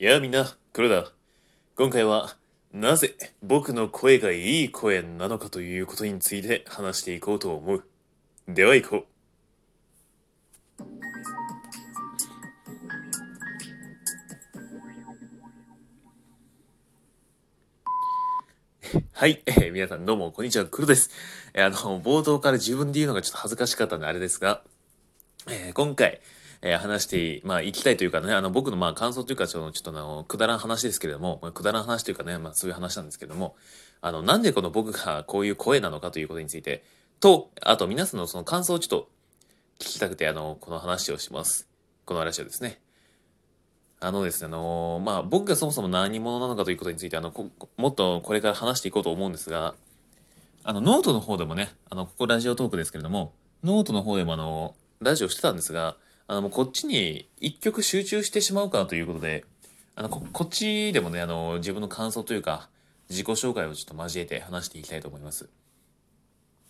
やあみんな、黒だ。今回は、なぜ僕の声がいい声なのかということについて話していこうと思う。では行こう。はい、えー、皆さんどうも、こんにちは、黒です。えー、あの、冒頭から自分で言うのがちょっと恥ずかしかったんであれですが、えー、今回、えー、話して、まあ、行きたいというかね、あの、僕のまあ、感想というか、ちょっと、あの、くだらん話ですけれども、くだらん話というかね、まあ、そういう話なんですけれども、あの、なんでこの僕がこういう声なのかということについて、と、あと皆さんのその感想をちょっと聞きたくて、あの、この話をします。この話をですね。あのですね、あのまあ、僕がそもそも何者なのかということについて、あの、もっとこれから話していこうと思うんですが、あの、ノートの方でもね、あの、ここ Radiotalk ですけれども、ノートの方でもあの、ラジオしてたんですが、あの、もうこっちに一極集中してしまうかということで、あの、こ、こっちでもね、あの、自分の感想というか、自己紹介をちょっと交えて話していきたいと思います。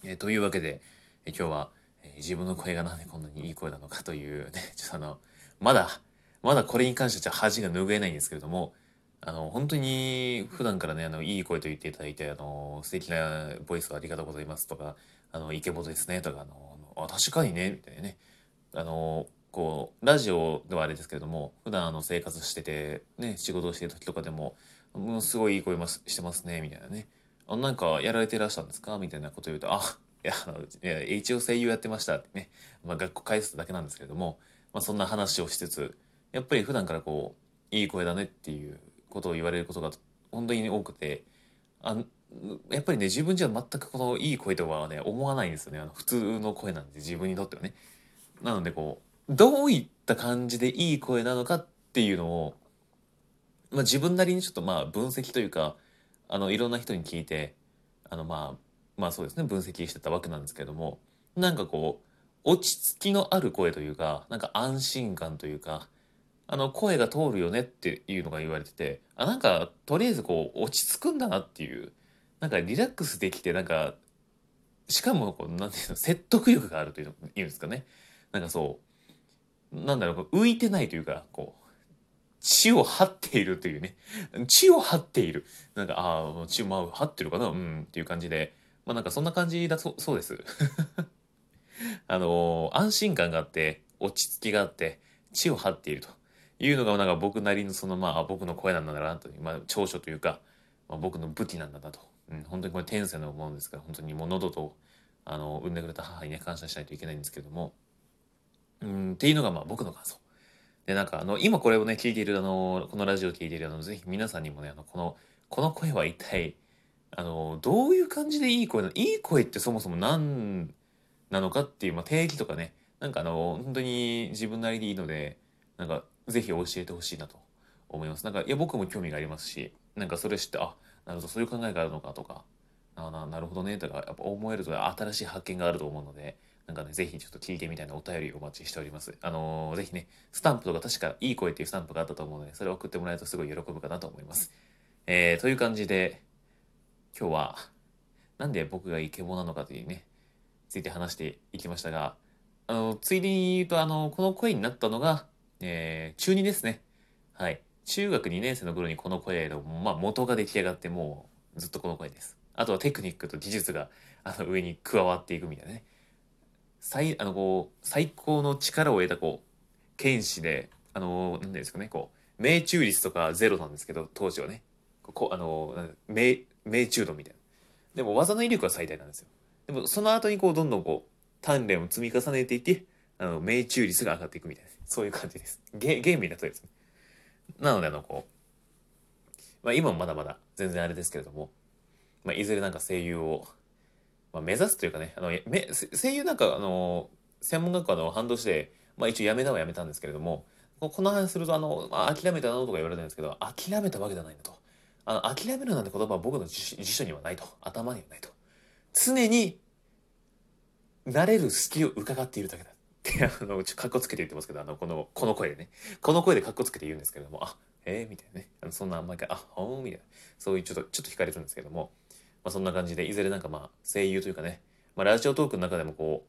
えー、というわけで、えー、今日は、えー、自分の声がなんでこんなにいい声なのかというね、ちょっとあの、まだ、まだこれに関しては恥が拭えないんですけれども、あの、本当に普段からね、あの、いい声と言っていただいて、あの、素敵なボイスをありがとうございますとか、あの、イケボですねとか、あの、あ確かにね、みたいなね。あの、こうラジオではあれですけれども普段あの生活しててね仕事をしてる時とかでもものすごいいい声してますねみたいなね。あなんかやられてらしたんですか？みたいなことを言うとあいやいや一応声優やってましたってね、まあ、学校返すだけなんですけれども、まあ、そんな話をしつつやっぱり普段からこういい声だねっていうことを言われることが本当に多くてあやっぱりね自分じゃ全くこのいい声とはね思わないんですよね。あの普通の声なんで自分にとってはね。なのでこうどういった感じでいい声なのかっていうのを、まあ、自分なりにちょっとまあ分析というかあのいろんな人に聞いてあのまあまあそうですね分析してたわけなんですけどもなんかこう落ち着きのある声というかなんか安心感というかあの声が通るよねっていうのが言われててあなんかとりあえずこう落ち着くんだなっていうなんかリラックスできてなんかしかもこうなんていうの説得力があるというのいうんですかね。なんかそうなんだろう、浮いてないというか、こう、血を張っているというね。血を張っている。なんか、ああ、血を、まあ、張ってるかな？うん、っていう感じで。まあなんかそんな感じだそそうです。あのー、安心感があって、落ち着きがあって、血を張っているというのが、なんか僕なりのその、まあ僕の声なんだなという、まあ長所というか、まあ、僕の武器なんだなと。うん、本当にこれ天性のものですから、本当にもう喉と、あの、産んでくれた母にね、感謝しないといけないんですけども、うんっていうのがまあ僕の感想。で、なんかあの、今これをね、聞いているあの、このラジオを聞いているあの、ぜひ皆さんにもね、あの、この、この声は一体、あの、どういう感じでいい声なの？いい声ってそもそも何なのかっていう、まあ、定義とかね、なんかあの、本当に自分なりでいいので、なんか、ぜひ教えてほしいなと思います。なんか、いや、僕も興味がありますし、なんかそれ知って、あ、なるほど、そういう考えがあるのかとか、あななるほどね、とか、やっぱ思えると新しい発見があると思うので、なんかね、ぜひちょっと聞いてみたいなお便りお待ちしております。あのー、ぜひね、スタンプとか確かいい声っていうスタンプがあったと思うので、それを送ってもらえるとすごい喜ぶかなと思います。えー、という感じで、今日は、なんで僕がイケボなのかというね、ついて話していきましたが、あの、ついでに言うと、あの、この声になったのが、えー、中2ですね。はい。中学2年生の頃にこの声の、まあ、元が出来上がって、もう、ずっとこの声です。あとはテクニックと技術が、あの、上に加わっていくみたいなね。最あのこう最高の力を得たこう剣士であの何ですかねこう命中率とかゼロなんですけど当時はね。こあの命命中度みたいな。でも技の威力は最大なんですよ。でもその後にこうどんどんこう鍛錬を積み重ねていってあの命中率が上がっていくみたいな。そういう感じです。ゲゲームになったですね。なのであのこうまあ今もまだまだ全然あれですけれども、まあ、いずれなんか声優をまあ、目指すというかねあのめ声優なんかあの専門学校の半年で、まあ、一応辞めたは辞めたんですけれどもこの話するとあの、まあ、諦めたなとか言われるんですけど諦めたわけじゃないんだと。あの諦めるなんて言葉は僕の辞書にはないと。頭にはないと。常になれる隙を伺っているだけだ。ってあのちょかっこつけて言ってますけどあのこのこの声でね。この声でかっこつけて言うんですけれどもあえー、みたいなね。あのそんな毎回あほーみたいな。そういうちょっとちょっと惹かれるんですけども。まあ、そんな感じでいずれなんかまあ声優というかね、まあ、ラジオトークの中でもこ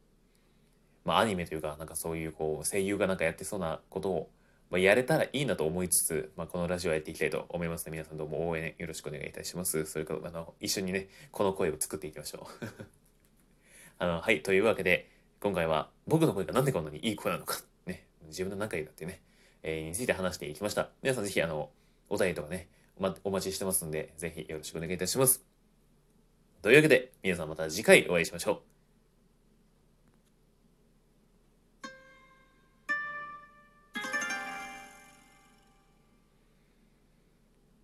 う、まあ、アニメというかなんかそういうこう声優がなんかやってそうなことをまあ、やれたらいいなと思いつつ、まあ、このラジオやっていきたいと思いますので、皆さんどうも応援よろしくお願いいたします。それから、あの、一緒にね、この声を作っていきましょう。あの、はい、というわけで、今回は僕の声がなんでこんなにいい声なのか、ね、自分の仲いいだってね、えー、について話していきました。皆さんぜひ、あの、お便りとかね、お,、待ちしてますんで、ぜひよろしくお願いいたします。というわけで、皆さんまた次回お会いしましょう。